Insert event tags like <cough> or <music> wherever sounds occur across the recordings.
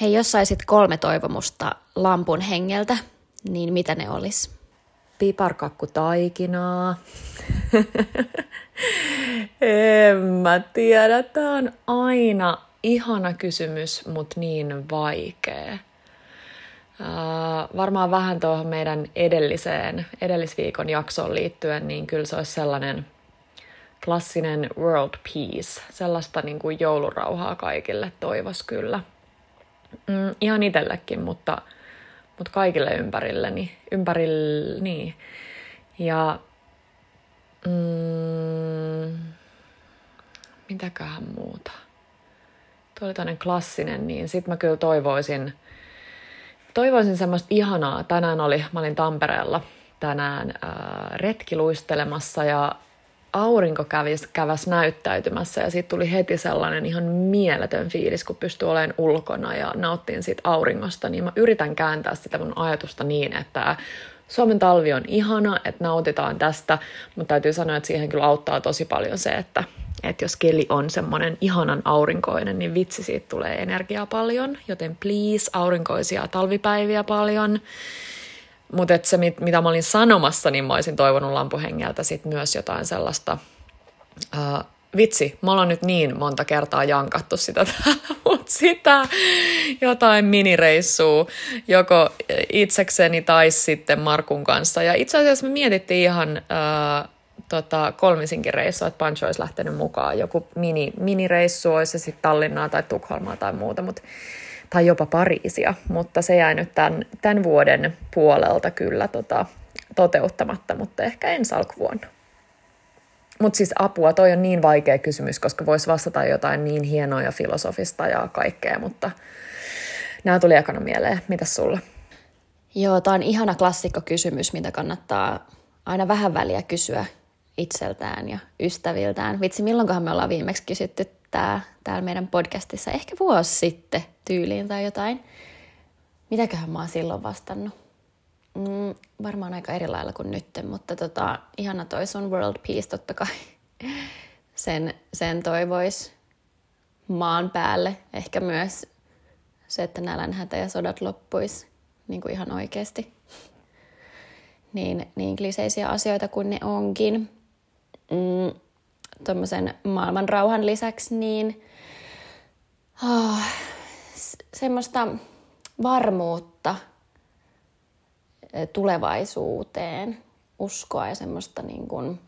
Hei, jos saisit kolme toivomusta lampun hengeltä, niin mitä ne olisi? Piparkakku taikinaa. <laughs> en mä tiedä, tämä on aina ihana kysymys, mutta niin vaikea. Uh, varmaan vähän tuohon meidän edelliseen, edellisviikon jaksoon liittyen, niin kyllä se olisi sellainen klassinen world peace, sellaista niin kuin joulurauhaa kaikille toivos kyllä. Mm, ihan itsellekin, mutta, mutta kaikille ympärilleni, ympärillä, niin. Ja mm, mitäköhän muuta? Tuo oli toinen klassinen, niin sit mä kyllä toivoisin, toivoisin semmoista ihanaa. Tänään oli, mä olin Tampereella tänään ää, retkiluistelemassa ja aurinko kävis, käväs näyttäytymässä ja siitä tuli heti sellainen ihan mieletön fiilis, kun pystyy olemaan ulkona ja nauttiin siitä auringosta, niin mä yritän kääntää sitä mun ajatusta niin, että Suomen talvi on ihana, että nautitaan tästä, mutta täytyy sanoa, että siihen kyllä auttaa tosi paljon se, että, että jos keli on semmoinen ihanan aurinkoinen, niin vitsi siitä tulee energiaa paljon, joten please aurinkoisia talvipäiviä paljon. Mutta se, mitä mä olin sanomassa, niin mä olisin toivonut lampuhengeltä sit myös jotain sellaista, uh, vitsi, mä ollaan nyt niin monta kertaa jankattu sitä täällä, <laughs> mutta sitä jotain minireissua, joko itsekseni tai sitten Markun kanssa. Ja itse asiassa me mietittiin ihan uh, tota, kolmisinkin reissua, että Pancho olisi lähtenyt mukaan. Joku mini, minireissu olisi sitten Tallinnaa tai Tukholmaa tai muuta, mutta tai jopa Pariisia, mutta se jäi nyt tämän, tämän vuoden puolelta kyllä tota, toteuttamatta, mutta ehkä ensi alkuvuonna. Mutta siis apua, toi on niin vaikea kysymys, koska voisi vastata jotain niin hienoa ja filosofista ja kaikkea, mutta nämä tuli ekana mieleen. Mitäs sulla? Joo, tämä on ihana klassikkokysymys, mitä kannattaa aina vähän väliä kysyä itseltään ja ystäviltään. Vitsi, milloinkohan me ollaan viimeksi kysytty tää, täällä meidän podcastissa? Ehkä vuosi sitten tyyliin tai jotain. Mitäköhän mä oon silloin vastannut? Mm, varmaan aika eri lailla kuin nyt, mutta tota, ihana toi sun world peace totta kai. <laughs> Sen, sen toivois maan päälle. Ehkä myös se, että nälänhätä ja sodat loppuis niin kuin ihan oikeasti. Niin, niin kliseisiä asioita kuin ne onkin. Mm, Tuommoisen maailman rauhan lisäksi, niin oh, semmoista varmuutta tulevaisuuteen, uskoa ja semmoista niin kuin,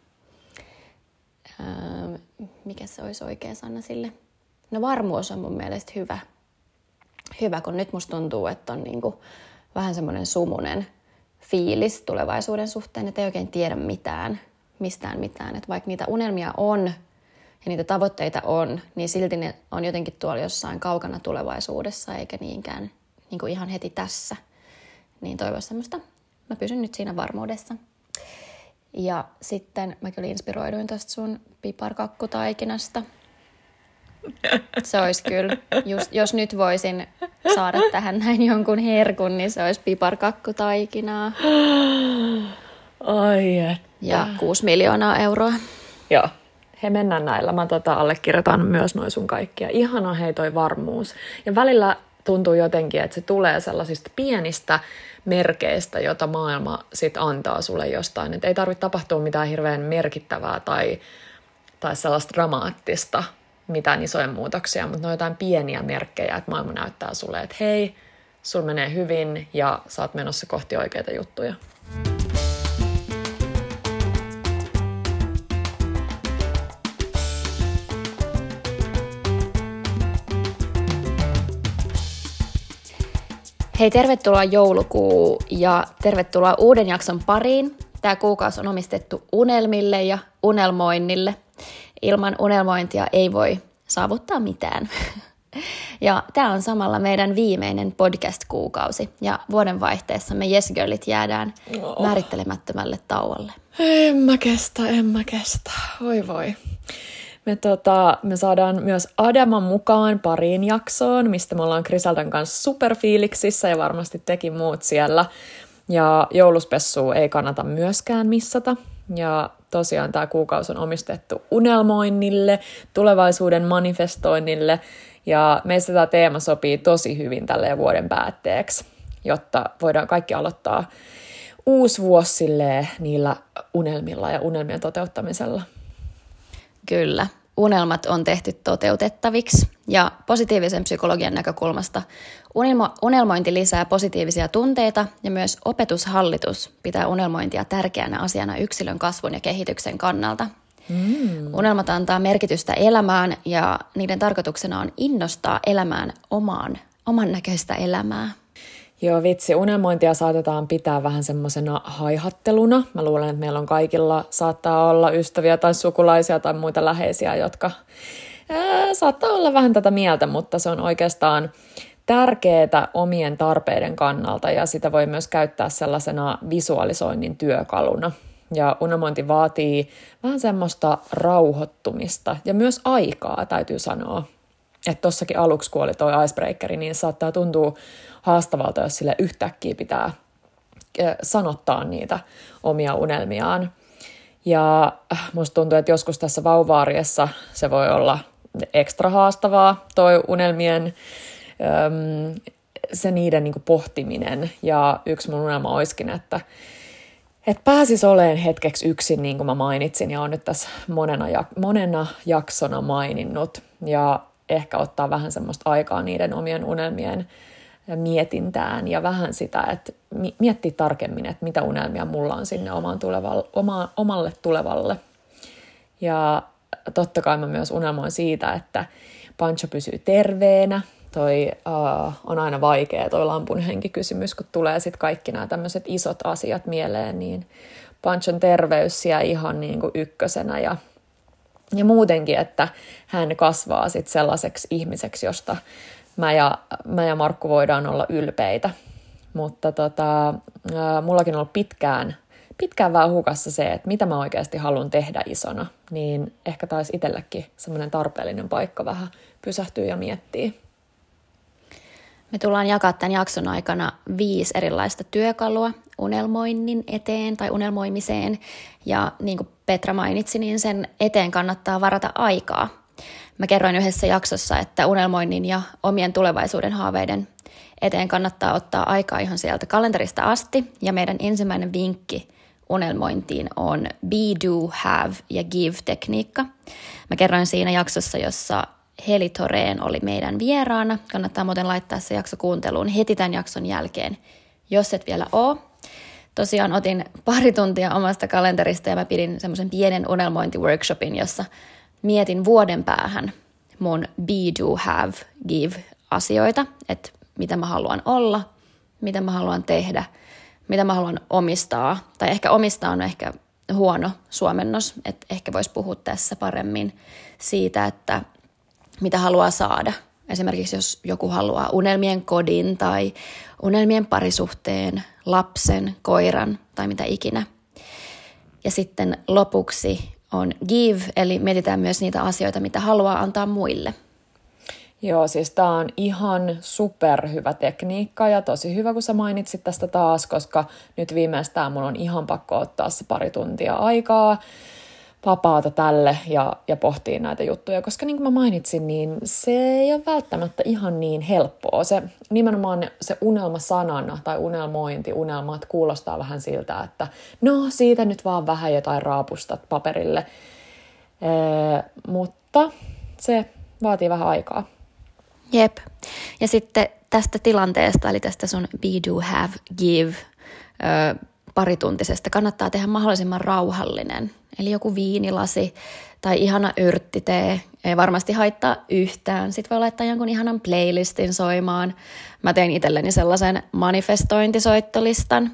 ää, mikä se olisi oikea sana sille. No varmuus on mun mielestä hyvä, hyvä kun nyt musta tuntuu, että on niin kuin vähän semmoinen sumunen fiilis tulevaisuuden suhteen, että ei oikein tiedä mitään, mistään mitään. Että vaikka niitä unelmia on ja niitä tavoitteita on, niin silti ne on jotenkin tuolla jossain kaukana tulevaisuudessa, eikä niinkään niin kuin ihan heti tässä. Niin toivoisin semmoista, mä pysyn nyt siinä varmuudessa. Ja sitten mä kyllä inspiroiduin tuosta sun piparkakkutaikinasta. Se olisi kyllä, just, jos nyt voisin saada tähän näin jonkun herkun, niin se olisi piparkakkutaikinaa. Ai että. Ja 6 miljoonaa euroa. Joo, he mennään näillä. Mä tota allekirjoitan myös noin sun kaikkia. Ihana hei toi varmuus. Ja välillä tuntuu jotenkin, että se tulee sellaisista pienistä merkeistä, jota maailma sit antaa sulle jostain. Et ei tarvitse tapahtua mitään hirveän merkittävää tai, tai sellaista dramaattista, mitään isoja muutoksia, mutta ne on jotain pieniä merkkejä, että maailma näyttää sulle, että hei, sul menee hyvin ja sä oot menossa kohti oikeita juttuja. Hei, tervetuloa joulukuu ja tervetuloa uuden jakson pariin. Tämä kuukausi on omistettu unelmille ja unelmoinnille. Ilman unelmointia ei voi saavuttaa mitään. Ja tämä on samalla meidän viimeinen podcast-kuukausi. Ja vuoden vaihteessa me Yes Girlit jäädään oh. määrittelemättömälle tauolle. En mä kestä, en mä kestä. Voi voi. Me, tota, me saadaan myös Adama mukaan pariin jaksoon, mistä me ollaan Krisaldan kanssa superfiiliksissä ja varmasti teki muut siellä. Ja jouluspessu ei kannata myöskään missata. Ja tosiaan tämä kuukausi on omistettu unelmoinnille, tulevaisuuden manifestoinnille Ja meistä tämä teema sopii tosi hyvin tälle vuoden päätteeksi, jotta voidaan kaikki aloittaa uusi vuosi niillä unelmilla ja unelmien toteuttamisella. Kyllä, unelmat on tehty toteutettaviksi ja positiivisen psykologian näkökulmasta unelmo- unelmointi lisää positiivisia tunteita ja myös opetushallitus pitää unelmointia tärkeänä asiana yksilön kasvun ja kehityksen kannalta. Mm. Unelmat antaa merkitystä elämään ja niiden tarkoituksena on innostaa elämään omaan, oman näköistä elämää. Joo, vitsi, unelmointia saatetaan pitää vähän semmoisena haihatteluna. Mä luulen, että meillä on kaikilla saattaa olla ystäviä tai sukulaisia tai muita läheisiä, jotka ää, saattaa olla vähän tätä mieltä, mutta se on oikeastaan tärkeää omien tarpeiden kannalta ja sitä voi myös käyttää sellaisena visualisoinnin työkaluna. Ja unelmointi vaatii vähän semmoista rauhoittumista ja myös aikaa, täytyy sanoa. Että tossakin aluksi, kun oli toi icebreakeri, niin saattaa tuntua haastavalta, jos sille yhtäkkiä pitää sanottaa niitä omia unelmiaan. Ja äh, musta tuntuu, että joskus tässä vauvaariessa se voi olla ekstra haastavaa, toi unelmien, se niiden niin pohtiminen. Ja yksi mun unelma olisikin, että et pääsis oleen hetkeksi yksin, niin kuin mä mainitsin, ja on nyt tässä monena, jak- monena jaksona maininnut. Ja ehkä ottaa vähän semmoista aikaa niiden omien unelmien mietintään ja vähän sitä, että miettiä tarkemmin, että mitä unelmia mulla on sinne omaan tulevalle, oma, omalle tulevalle. Ja totta kai mä myös unelmoin siitä, että Pancho pysyy terveenä. Toi uh, on aina vaikea, toi lampun henkikysymys, kun tulee sitten kaikki nämä tämmöiset isot asiat mieleen, niin Panchon terveys siellä ihan niin kuin ykkösenä ja, ja muutenkin, että hän kasvaa sitten sellaiseksi ihmiseksi, josta mä ja, mä ja Markku voidaan olla ylpeitä. Mutta tota, mullakin on ollut pitkään, pitkään vähän hukassa se, että mitä mä oikeasti haluan tehdä isona, niin ehkä taisi itsellekin semmoinen tarpeellinen paikka vähän pysähtyä ja miettiä. Me tullaan jakaa tämän jakson aikana viisi erilaista työkalua unelmoinnin eteen tai unelmoimiseen. Ja niin kuin Petra mainitsi, niin sen eteen kannattaa varata aikaa – Mä kerroin yhdessä jaksossa, että unelmoinnin ja omien tulevaisuuden haaveiden eteen kannattaa ottaa aikaa ihan sieltä kalenterista asti. Ja meidän ensimmäinen vinkki unelmointiin on be, do, have ja give tekniikka. Mä kerroin siinä jaksossa, jossa Heli Toreen oli meidän vieraana. Kannattaa muuten laittaa se jakso kuunteluun heti tämän jakson jälkeen, jos et vielä oo. Tosiaan otin pari tuntia omasta kalenterista ja mä pidin semmoisen pienen unelmointiworkshopin, jossa mietin vuoden päähän mun be, do, have, give asioita, että mitä mä haluan olla, mitä mä haluan tehdä, mitä mä haluan omistaa. Tai ehkä omistaa on ehkä huono suomennos, että ehkä voisi puhua tässä paremmin siitä, että mitä haluaa saada. Esimerkiksi jos joku haluaa unelmien kodin tai unelmien parisuhteen, lapsen, koiran tai mitä ikinä. Ja sitten lopuksi on give, eli mietitään myös niitä asioita, mitä haluaa antaa muille. Joo, siis tämä on ihan superhyvä tekniikka ja tosi hyvä, kun sä mainitsit tästä taas, koska nyt viimeistään mun on ihan pakko ottaa se pari tuntia aikaa vapaata tälle ja, ja pohtii näitä juttuja, koska niin kuin mä mainitsin, niin se ei ole välttämättä ihan niin helppoa. Se nimenomaan se unelma sanana tai unelmointi, unelmat kuulostaa vähän siltä, että no siitä nyt vaan vähän jotain raapustat paperille, ee, mutta se vaatii vähän aikaa. Jep. Ja sitten tästä tilanteesta, eli tästä sun be, do, have, give, parituntisesta kannattaa tehdä mahdollisimman rauhallinen. Eli joku viinilasi tai ihana yrttitee, ei varmasti haittaa yhtään. Sitten voi laittaa jonkun ihanan playlistin soimaan. Mä tein itselleni sellaisen manifestointisoittolistan.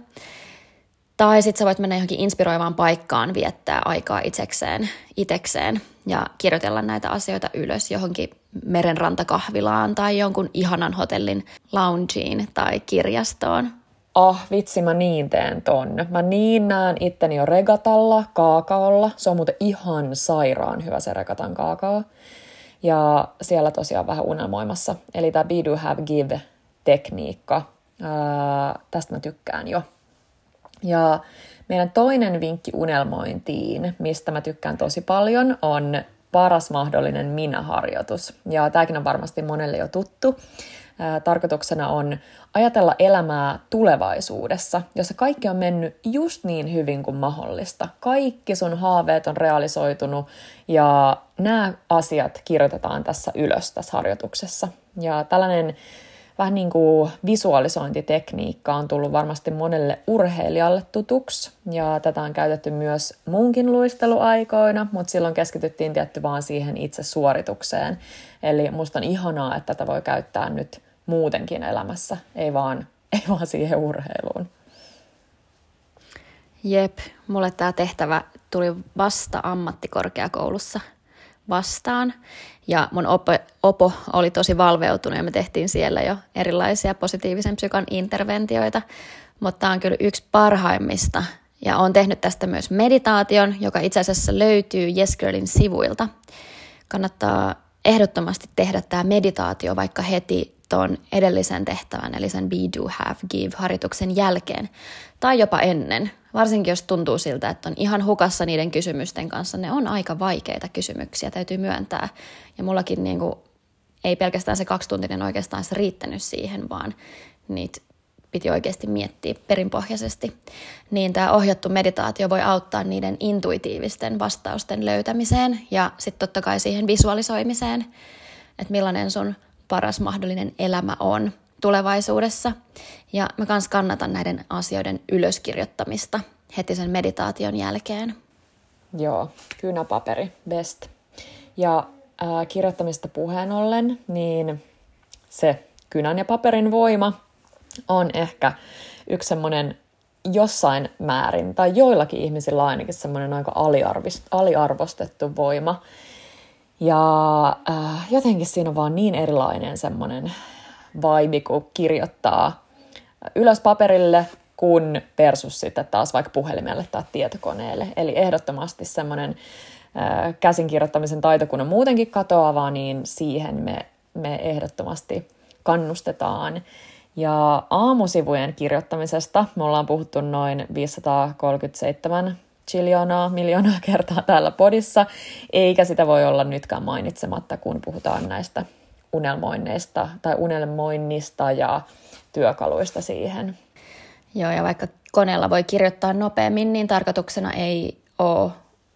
Tai sitten sä voit mennä johonkin inspiroivaan paikkaan viettää aikaa itsekseen, itekseen ja kirjoitella näitä asioita ylös johonkin merenrantakahvilaan tai jonkun ihanan hotellin loungeen tai kirjastoon oh vitsi mä niin teen ton. Mä niin näen itteni jo regatalla, kaakaolla. Se on muuten ihan sairaan hyvä se regatan kaakao. Ja siellä tosiaan vähän unelmoimassa. Eli tämä Be Do Have Give tekniikka. Ää, tästä mä tykkään jo. Ja meidän toinen vinkki unelmointiin, mistä mä tykkään tosi paljon, on paras mahdollinen minä-harjoitus. Ja tämäkin on varmasti monelle jo tuttu. Tarkoituksena on ajatella elämää tulevaisuudessa, jossa kaikki on mennyt just niin hyvin kuin mahdollista. Kaikki sun haaveet on realisoitunut ja nämä asiat kirjoitetaan tässä ylös tässä harjoituksessa. Ja tällainen vähän niin kuin visualisointitekniikka on tullut varmasti monelle urheilijalle tutuksi, ja tätä on käytetty myös munkin luisteluaikoina, mutta silloin keskityttiin tietty vaan siihen itse suoritukseen. Eli musta on ihanaa, että tätä voi käyttää nyt muutenkin elämässä, ei vaan, <laughs> ei vaan siihen urheiluun. Jep, mulle tämä tehtävä tuli vasta ammattikorkeakoulussa vastaan. Ja mun opo, opo oli tosi valveutunut ja me tehtiin siellä jo erilaisia positiivisen psykan interventioita. Mutta tämä on kyllä yksi parhaimmista. Ja olen tehnyt tästä myös meditaation, joka itse asiassa löytyy Yes Girlin sivuilta. Kannattaa ehdottomasti tehdä tämä meditaatio vaikka heti tuon edellisen tehtävän, eli sen Be, Do, Have, Give-harjoituksen jälkeen, tai jopa ennen, varsinkin jos tuntuu siltä, että on ihan hukassa niiden kysymysten kanssa. Ne on aika vaikeita kysymyksiä, täytyy myöntää. Ja mullakin niin kuin, ei pelkästään se kaksituntinen oikeastaan se riittänyt siihen, vaan niitä piti oikeasti miettiä perinpohjaisesti, niin tämä ohjattu meditaatio voi auttaa niiden intuitiivisten vastausten löytämiseen ja sitten totta kai siihen visualisoimiseen, että millainen sun paras mahdollinen elämä on tulevaisuudessa. Ja mä kans kannatan näiden asioiden ylöskirjoittamista heti sen meditaation jälkeen. Joo, kynäpaperi, best. Ja ää, kirjoittamista puheen ollen, niin se kynän ja paperin voima on ehkä yksi semmoinen jossain määrin, tai joillakin ihmisillä ainakin semmoinen aika aliarvostettu voima. Ja äh, jotenkin siinä on vaan niin erilainen semmoinen vibe, kun kirjoittaa ylös paperille, kun versus sitten taas vaikka puhelimelle tai tietokoneelle. Eli ehdottomasti semmoinen äh, käsinkirjoittamisen taito, kun on muutenkin katoavaa, niin siihen me, me ehdottomasti kannustetaan. Ja aamusivujen kirjoittamisesta me ollaan puhuttu noin 537 chiljoonaa, miljoonaa <laughs> kertaa täällä podissa, eikä sitä voi olla nytkään mainitsematta, kun puhutaan näistä unelmoinneista tai unelmoinnista ja työkaluista siihen. Joo, ja vaikka koneella voi kirjoittaa nopeammin, niin tarkoituksena ei ole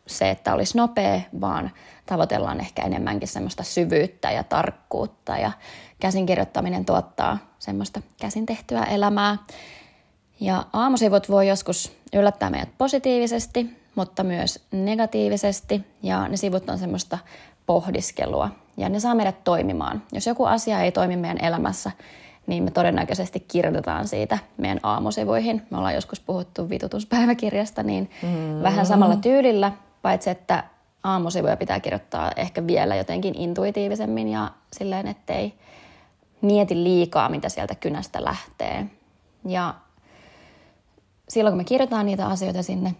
se, että olisi nopea, vaan tavoitellaan ehkä enemmänkin semmoista syvyyttä ja tarkkuutta ja käsinkirjoittaminen tuottaa semmoista käsin tehtyä elämää. Ja aamusivut voi joskus yllättää meidät positiivisesti, mutta myös negatiivisesti ja ne sivut on semmoista pohdiskelua ja ne saa meidät toimimaan. Jos joku asia ei toimi meidän elämässä, niin me todennäköisesti kirjoitetaan siitä meidän aamusivuihin. Me ollaan joskus puhuttu vitutuspäiväkirjasta, niin mm. vähän samalla tyylillä, paitsi että aamusivuja pitää kirjoittaa ehkä vielä jotenkin intuitiivisemmin ja silleen, ettei mieti liikaa, mitä sieltä kynästä lähtee. Ja silloin kun me kirjoitetaan niitä asioita sinne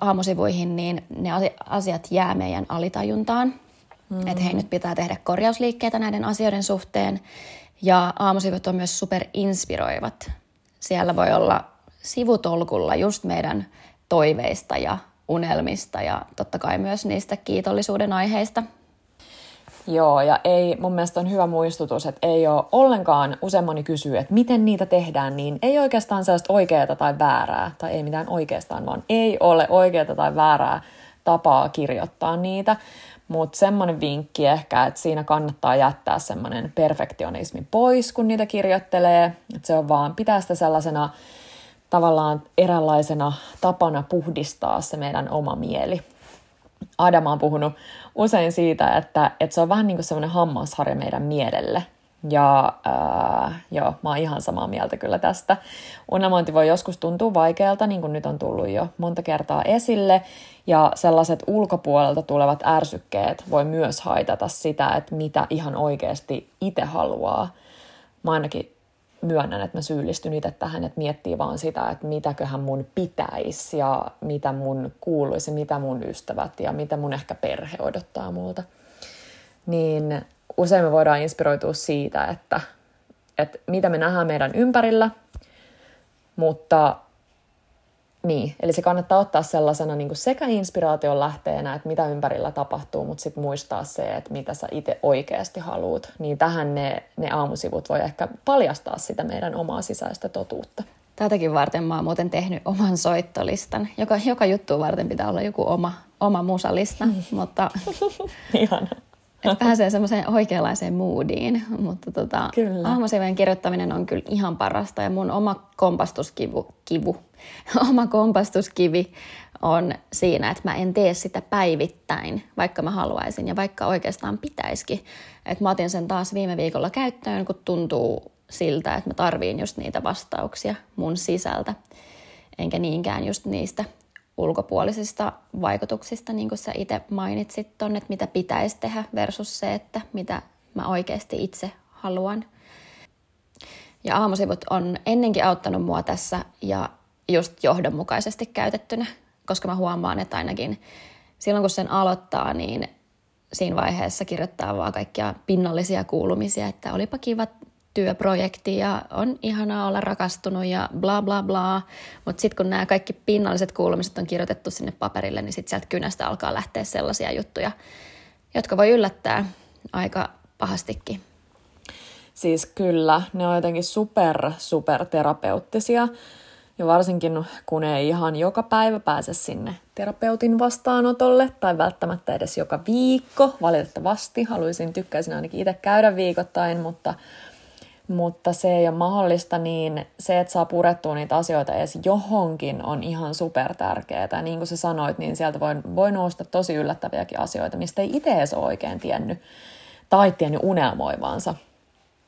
aamusivuihin, niin ne asiat jää meidän alitajuntaan. Mm. Että hei, nyt pitää tehdä korjausliikkeitä näiden asioiden suhteen. Ja aamusivut on myös super inspiroivat. Siellä voi olla sivutolkulla just meidän toiveista ja unelmista ja totta kai myös niistä kiitollisuuden aiheista, Joo, ja ei, mun mielestä on hyvä muistutus, että ei ole ollenkaan, useammani kysyy, että miten niitä tehdään, niin ei oikeastaan sellaista oikeaa tai väärää, tai ei mitään oikeastaan, vaan ei ole oikeaa tai väärää tapaa kirjoittaa niitä, mutta semmoinen vinkki ehkä, että siinä kannattaa jättää semmoinen perfektionismi pois, kun niitä kirjoittelee, että se on vaan, pitää sitä sellaisena tavallaan eräänlaisena tapana puhdistaa se meidän oma mieli. Adama on puhunut usein siitä, että, että se on vähän niin kuin semmoinen hammasharja meidän mielelle. Ja ää, joo, mä oon ihan samaa mieltä kyllä tästä. Unelmointi voi joskus tuntua vaikealta, niin kuin nyt on tullut jo monta kertaa esille. Ja sellaiset ulkopuolelta tulevat ärsykkeet voi myös haitata sitä, että mitä ihan oikeasti itse haluaa. Mä ainakin myönnän, että mä syyllistyn itse tähän, että miettii vaan sitä, että mitäköhän mun pitäisi ja mitä mun kuuluisi, mitä mun ystävät ja mitä mun ehkä perhe odottaa multa. Niin usein me voidaan inspiroitua siitä, että, että mitä me nähdään meidän ympärillä, mutta Niin, eli se kannattaa ottaa sellaisena niin kuin sekä inspiraation lähteenä, että mitä ympärillä tapahtuu, mutta sitten muistaa se, että mitä sä itse oikeasti haluat. Niin tähän ne, ne aamusivut voi ehkä paljastaa sitä meidän omaa sisäistä totuutta. Tätäkin varten mä oon muuten tehnyt oman soittolistan. Joka, joka juttu varten pitää olla joku oma, oma musalista, <laughs> mutta <laughs> että pääsee semmoiseen oikeanlaiseen moodiin. Mutta tota, aamusiven kirjoittaminen on kyllä ihan parasta ja mun oma kompastuskivu, kivu, <laughs> oma kompastuskivi on siinä, että mä en tee sitä päivittäin, vaikka mä haluaisin ja vaikka oikeastaan pitäisikin. Et mä otin sen taas viime viikolla käyttöön, kun tuntuu siltä, että mä tarviin just niitä vastauksia mun sisältä, enkä niinkään just niistä ulkopuolisista vaikutuksista, niin kuin sä itse mainitsit ton, että mitä pitäisi tehdä versus se, että mitä mä oikeasti itse haluan. Ja aamusivut on ennenkin auttanut mua tässä ja just johdonmukaisesti käytettynä, koska mä huomaan, että ainakin silloin kun sen aloittaa, niin siinä vaiheessa kirjoittaa vaan kaikkia pinnallisia kuulumisia, että olipa kiva työprojekti ja on ihanaa olla rakastunut ja bla bla bla. Mutta sitten kun nämä kaikki pinnalliset kuulumiset on kirjoitettu sinne paperille, niin sitten sieltä kynästä alkaa lähteä sellaisia juttuja, jotka voi yllättää aika pahastikin. Siis kyllä, ne on jotenkin super, super terapeuttisia. Ja varsinkin kun ei ihan joka päivä pääse sinne terapeutin vastaanotolle tai välttämättä edes joka viikko. Valitettavasti haluaisin, tykkäisin ainakin itse käydä viikoittain, mutta mutta se ei ole mahdollista, niin se, että saa purettua niitä asioita edes johonkin on ihan super tärkeää. Niin kuin sä sanoit, niin sieltä voi, voi nousta tosi yllättäviäkin asioita, mistä ei itse edes ole oikein tiennyt tai tiennyt unelmoivaansa.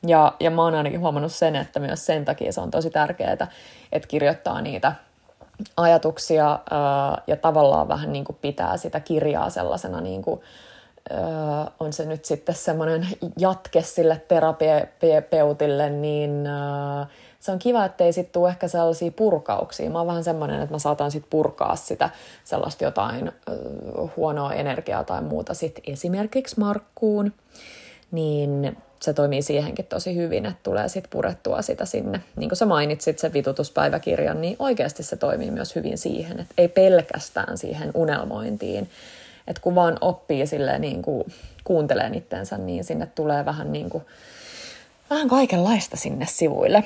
Ja, ja mä oon ainakin huomannut sen, että myös sen takia se on tosi tärkeää, että kirjoittaa niitä ajatuksia ää, ja tavallaan vähän niin kuin pitää sitä kirjaa sellaisena niin kuin, on se nyt sitten semmoinen jatke sille terapeutille, niin se on kiva, ettei sitten tule ehkä sellaisia purkauksia. Mä oon vähän semmoinen, että mä saatan sitten purkaa sitä sellaista jotain huonoa energiaa tai muuta sitten esimerkiksi Markkuun, niin se toimii siihenkin tosi hyvin, että tulee sitten purettua sitä sinne. Niin kuin sä mainitsit sen vitutuspäiväkirjan, niin oikeasti se toimii myös hyvin siihen, että ei pelkästään siihen unelmointiin, että kun vaan oppii silleen niin kuin kuuntelee itsensä, niin sinne tulee vähän, niin kuin, vähän kaikenlaista sinne sivuille.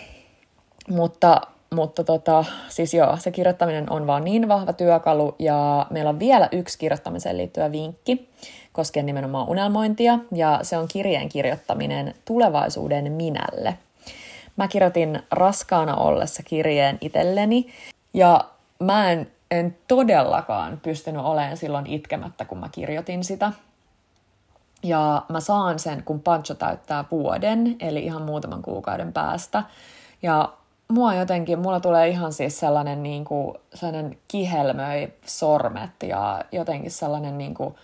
Mutta, mutta tota, siis joo, se kirjoittaminen on vaan niin vahva työkalu ja meillä on vielä yksi kirjoittamiseen liittyvä vinkki koskien nimenomaan unelmointia ja se on kirjeen kirjoittaminen tulevaisuuden minälle. Mä kirjoitin raskaana ollessa kirjeen itselleni ja mä en en todellakaan pystynyt olemaan silloin itkemättä, kun mä kirjoitin sitä. Ja mä saan sen, kun Pancho täyttää vuoden, eli ihan muutaman kuukauden päästä. Ja mua jotenkin, mulla tulee ihan siis sellainen, niin kuin, sellainen kihelmöi sormet ja jotenkin sellainen niin kuin,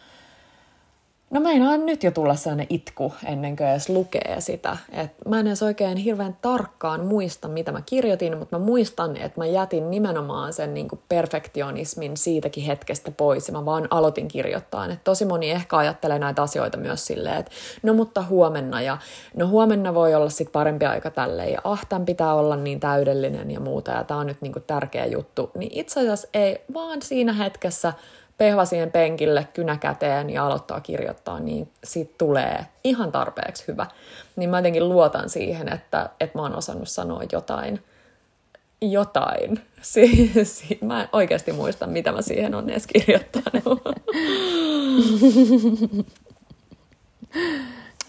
No meinaa nyt jo tulla sellainen itku ennen kuin edes lukee sitä. Et mä en edes oikein hirveän tarkkaan muista, mitä mä kirjoitin, mutta mä muistan, että mä jätin nimenomaan sen niin kuin perfektionismin siitäkin hetkestä pois ja mä vaan aloitin kirjoittaa. Et tosi moni ehkä ajattelee näitä asioita myös silleen, että no mutta huomenna ja no huomenna voi olla sitten parempi aika tälleen ja ah, tämän pitää olla niin täydellinen ja muuta ja tämä on nyt niin kuin tärkeä juttu. Niin itse asiassa ei, vaan siinä hetkessä – pehva siihen penkille kynä käteen ja aloittaa kirjoittaa, niin siitä tulee ihan tarpeeksi hyvä. Niin mä jotenkin luotan siihen, että, että mä oon osannut sanoa jotain, jotain. <laughs> Si- si- mä en oikeasti muista, mitä mä siihen on edes kirjoittanut. <laughs>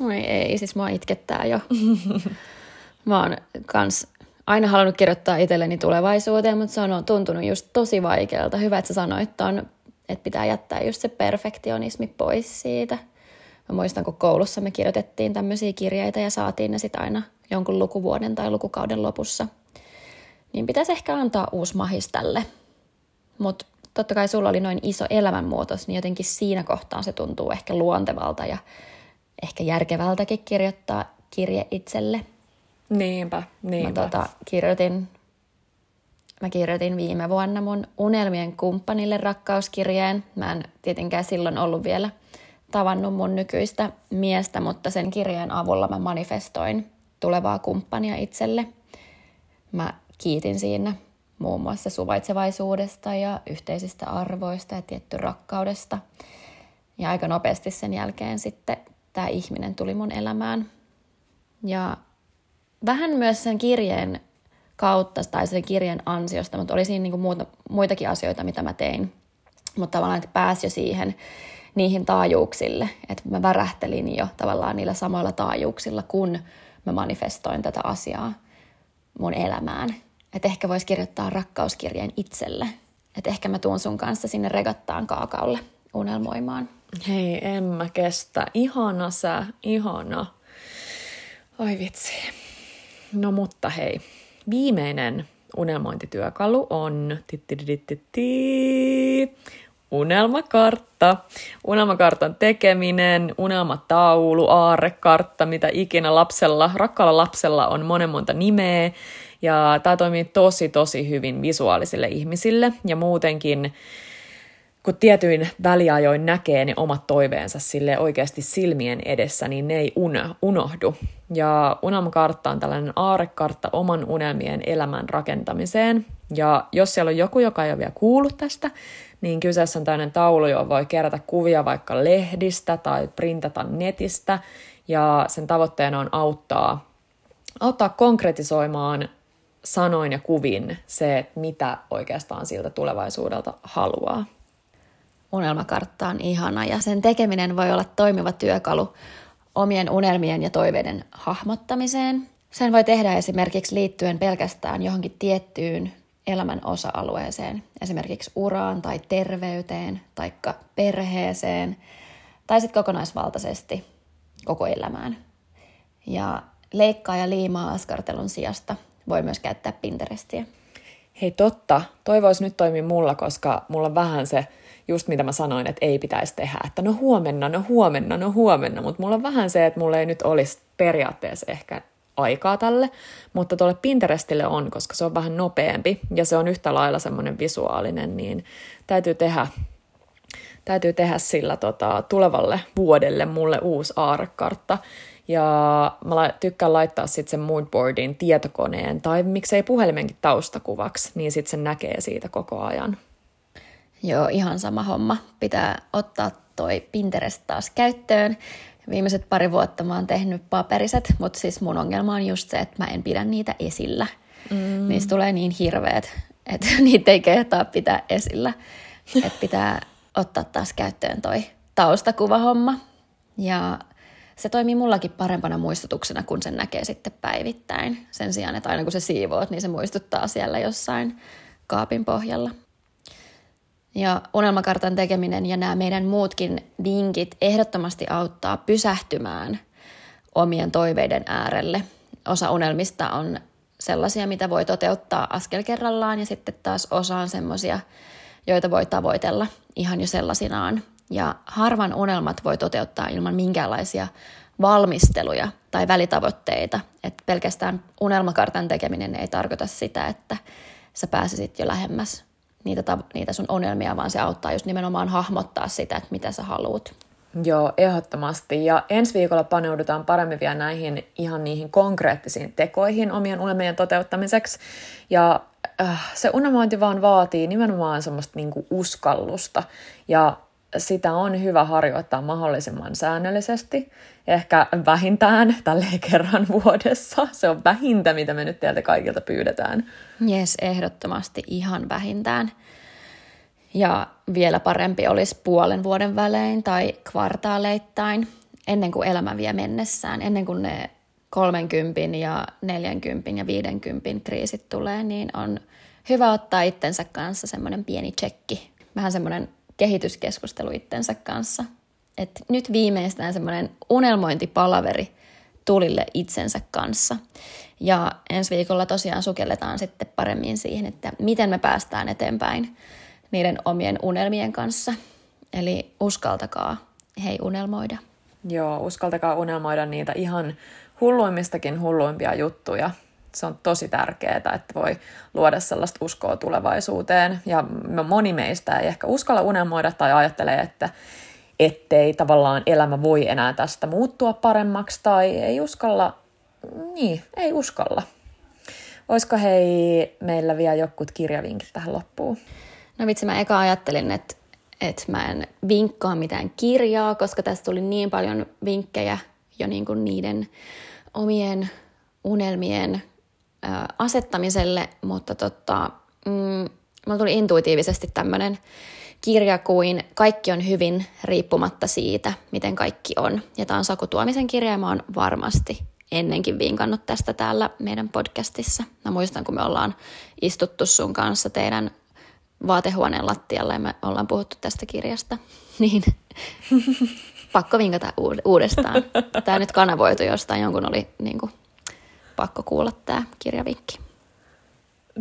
Oi ei, siis mua itkettää jo. <laughs> Mä oon kans aina halunnut kirjoittaa itselleni tulevaisuuteen, mutta se on tuntunut just tosi vaikealta. Hyvä, että sä sanoit ton että pitää jättää just se perfektionismi pois siitä. Mä muistan, kun koulussa me kirjoitettiin tämmöisiä kirjeitä ja saatiin ne sitten aina jonkun lukuvuoden tai lukukauden lopussa. Niin pitäisi ehkä antaa uusi mahis tälle. Mutta totta kai sulla oli noin iso elämänmuutos, niin jotenkin siinä kohtaa se tuntuu ehkä luontevalta ja ehkä järkevältäkin kirjoittaa kirje itselle. Niinpä, niinpä. Mä tota, kirjoitin Mä kirjoitin viime vuonna mun unelmien kumppanille rakkauskirjeen. Mä en tietenkään silloin ollut vielä tavannut mun nykyistä miestä, mutta sen kirjeen avulla mä manifestoin tulevaa kumppania itselle. Mä kiitin siinä muun muassa suvaitsevaisuudesta ja yhteisistä arvoista ja tietty rakkaudesta. Ja aika nopeasti sen jälkeen sitten tämä ihminen tuli mun elämään. Ja vähän myös sen kirjeen kautta tai sen kirjeen ansiosta, mutta oli siinä niin muuta, muitakin asioita, mitä mä tein. Mutta tavallaan, että pääsi jo siihen, niihin taajuuksille, että mä värähtelin jo tavallaan niillä samoilla taajuuksilla, kun mä manifestoin tätä asiaa mun elämään. Että ehkä voisi kirjoittaa rakkauskirjeen itselle. Että ehkä mä tuun sun kanssa sinne regattaan kaakaulle unelmoimaan. Hei, en mä kestä. Ihana sä, ihana. Oi vitsi. No mutta hei, viimeinen unelmointityökalu on unelmakartta. Unelmakartan tekeminen, unelmataulu, aarrekartta, mitä ikinä lapsella, rakkaalla lapsella on monen monta nimeä. Ja tämä toimii tosi, tosi hyvin visuaalisille ihmisille ja muutenkin kun tietyin väliajoin näkee ne omat toiveensa sille oikeasti silmien edessä, niin ne ei unohdu. Ja unelmakartta on tällainen aarekartta oman unelmien elämän rakentamiseen. Ja jos siellä on joku, joka ei ole vielä kuullut tästä, niin kyseessä on tällainen taulu, johon voi kerätä kuvia vaikka lehdistä tai printata netistä. Ja sen tavoitteena on auttaa, auttaa konkretisoimaan sanoin ja kuvin se, että mitä oikeastaan siltä tulevaisuudelta haluaa. Unelmakartta on ihana ja sen tekeminen voi olla toimiva työkalu omien unelmien ja toiveiden hahmottamiseen. Sen voi tehdä esimerkiksi liittyen pelkästään johonkin tiettyyn elämän osa-alueeseen, esimerkiksi uraan tai terveyteen tai perheeseen, tai sitten kokonaisvaltaisesti koko elämään. Ja leikkaa ja liimaa askartelun sijasta voi myös käyttää Pinterestiä. Hei totta, toivois nyt toimii mulla, koska mulla on vähän se, just mitä mä sanoin, että ei pitäisi tehdä, että no huomenna, no huomenna, no huomenna, mutta mulla on vähän se, että mulla ei nyt olisi periaatteessa ehkä aikaa tälle, mutta tuolle Pinterestille on, koska se on vähän nopeampi ja se on yhtä lailla semmoinen visuaalinen, niin täytyy tehdä, täytyy tehdä sillä tota, tulevalle vuodelle mulle uusi aarekartta. Ja mä tykkään laittaa sitten sen moodboardin tietokoneen tai miksei puhelimenkin taustakuvaksi, niin sitten sen näkee siitä koko ajan. Joo, ihan sama homma. Pitää ottaa toi Pinterest taas käyttöön Viimeiset pari vuotta mä oon tehnyt paperiset, mutta siis mun ongelma on just se, että mä en pidä niitä esillä. Mm. Niistä tulee niin hirveät, että <laughs> niitä ei kehtaa pitää esillä. Että pitää ottaa taas käyttöön toi taustakuvahomma. Ja se toimii mullakin parempana muistutuksena, kun sen näkee sitten päivittäin. Sen sijaan, että aina kun se siivoot, niin se muistuttaa siellä jossain kaapin pohjalla. Ja unelmakartan tekeminen ja nämä meidän muutkin vinkit ehdottomasti auttaa pysähtymään omien toiveiden äärelle. Osa unelmista on sellaisia, mitä voi toteuttaa askel kerrallaan ja sitten taas osa on semmoisia, joita voi tavoitella ihan jo sellaisinaan. Ja harvan unelmat voi toteuttaa ilman minkäänlaisia valmisteluja tai välitavoitteita. että pelkästään unelmakartan tekeminen ei tarkoita sitä, että sä pääsisit jo lähemmäs niitä, niitä sun ongelmia, vaan se auttaa just nimenomaan hahmottaa sitä, että mitä sä haluat. Joo, ehdottomasti. Ja ensi viikolla paneudutaan paremmin vielä näihin ihan niihin konkreettisiin tekoihin omien unelmien toteuttamiseksi. Ja äh, se unelmointi vaan vaatii nimenomaan semmoista niinku uskallusta. Ja sitä on hyvä harjoittaa mahdollisimman säännöllisesti, ehkä vähintään tälle kerran vuodessa. Se on vähintä, mitä me nyt teiltä kaikilta pyydetään. Jes, ehdottomasti ihan vähintään. Ja vielä parempi olisi puolen vuoden välein tai kvartaaleittain, ennen kuin elämä vie mennessään, ennen kuin ne 30 ja 40 ja 50 kriisit tulee, niin on hyvä ottaa itsensä kanssa semmoinen pieni tsekki, vähän semmoinen kehityskeskustelu itsensä kanssa. Et nyt viimeistään semmoinen unelmointipalaveri tulille itsensä kanssa. Ja ensi viikolla tosiaan sukelletaan sitten paremmin siihen, että miten me päästään eteenpäin niiden omien unelmien kanssa. Eli uskaltakaa, hei unelmoida. Joo, uskaltakaa unelmoida niitä ihan hulluimmistakin hulluimpia juttuja se on tosi tärkeää, että voi luoda sellaista uskoa tulevaisuuteen. Ja moni meistä ei ehkä uskalla unelmoida tai ajattelee, että ettei tavallaan elämä voi enää tästä muuttua paremmaksi tai ei uskalla, niin, ei uskalla. Olisiko hei meillä vielä jokut kirjavinkit tähän loppuun? No vitsi, mä eka ajattelin, että, että mä en vinkkaa mitään kirjaa, koska tässä tuli niin paljon vinkkejä jo niin kuin niiden omien unelmien asettamiselle, mutta tota, mm, tuli intuitiivisesti tämmöinen kirja kuin Kaikki on hyvin riippumatta siitä, miten kaikki on. Ja tämä on Saku Tuomisen kirja ja mä oon varmasti ennenkin vinkannut tästä täällä meidän podcastissa. Mä muistan, kun me ollaan istuttu sun kanssa teidän vaatehuoneen lattialla ja me ollaan puhuttu tästä kirjasta, <laughs> niin pakko vinkata uudestaan. Tämä nyt kanavoitu jostain, jonkun oli niin kuin, pakko kuulla tämä kirjavinkki.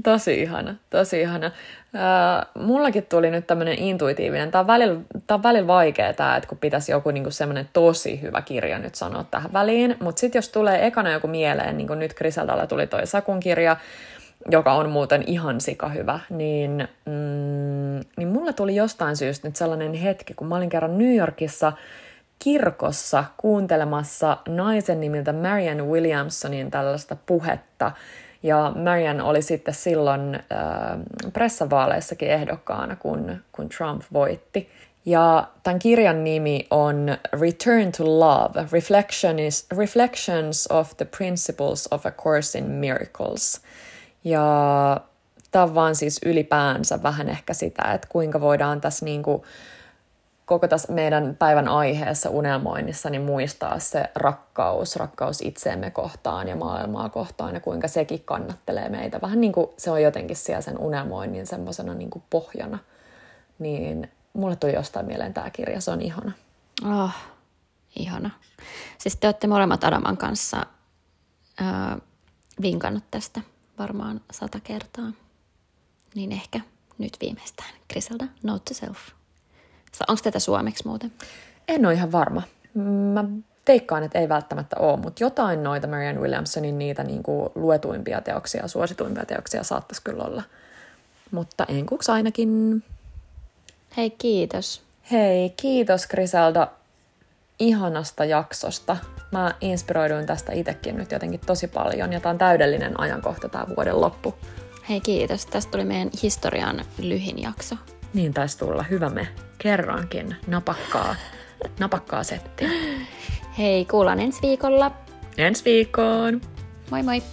Tosi ihana, tosi ihana. Äh, mullakin tuli nyt tämmöinen intuitiivinen, tämä on välillä, välillä vaikea tämä, että kun pitäisi joku niinku semmoinen tosi hyvä kirja nyt sanoa tähän väliin, mutta sitten jos tulee ekana joku mieleen, niin kuin nyt Griseldalla tuli toi Sakun kirja, joka on muuten ihan sika hyvä, niin, mm, niin mulle tuli jostain syystä nyt sellainen hetki, kun mä olin kerran New Yorkissa kirkossa kuuntelemassa naisen nimiltä Marianne Williamsonin tällaista puhetta, ja Marian oli sitten silloin äh, pressavaaleissakin ehdokkaana, kun, kun Trump voitti. Ja tämän kirjan nimi on Return to Love, Reflections, Reflections of the Principles of a Course in Miracles. Ja tämä on vaan siis ylipäänsä vähän ehkä sitä, että kuinka voidaan tässä niin kuin koko tässä meidän päivän aiheessa unelmoinnissa niin muistaa se rakkaus, rakkaus itseemme kohtaan ja maailmaa kohtaan ja kuinka sekin kannattelee meitä. Vähän niin kuin se on jotenkin siellä sen unelmoinnin semmoisena niin kuin pohjana. Niin mulle tuli jostain mieleen tämä kirja, se on ihana. Oh, ihana. Siis te olette molemmat Adaman kanssa äh, vinkannut tästä varmaan sata kertaa. Niin ehkä nyt viimeistään. Griselda, note to self. Onko tätä suomeksi muuten? En ole ihan varma. Mä teikkaan, että ei välttämättä ole, mutta jotain noita Marianne Williamsonin niitä niin kuin luetuimpia teoksia, suosituimpia teoksia saattaisi kyllä olla. Mutta enkuks ainakin. Hei, kiitos. Hei, kiitos Griselda ihanasta jaksosta. Mä inspiroiduin tästä itsekin nyt jotenkin tosi paljon ja tämä on täydellinen ajankohta tämä vuoden loppu. Hei kiitos. Tästä tuli meidän historian lyhin jakso. Niin taisi tulla. Hyvä me kerrankin napakkaa, napakkaa settiä. Hei, kuullaan ensi viikolla. Ensi viikkoon. Moi moi.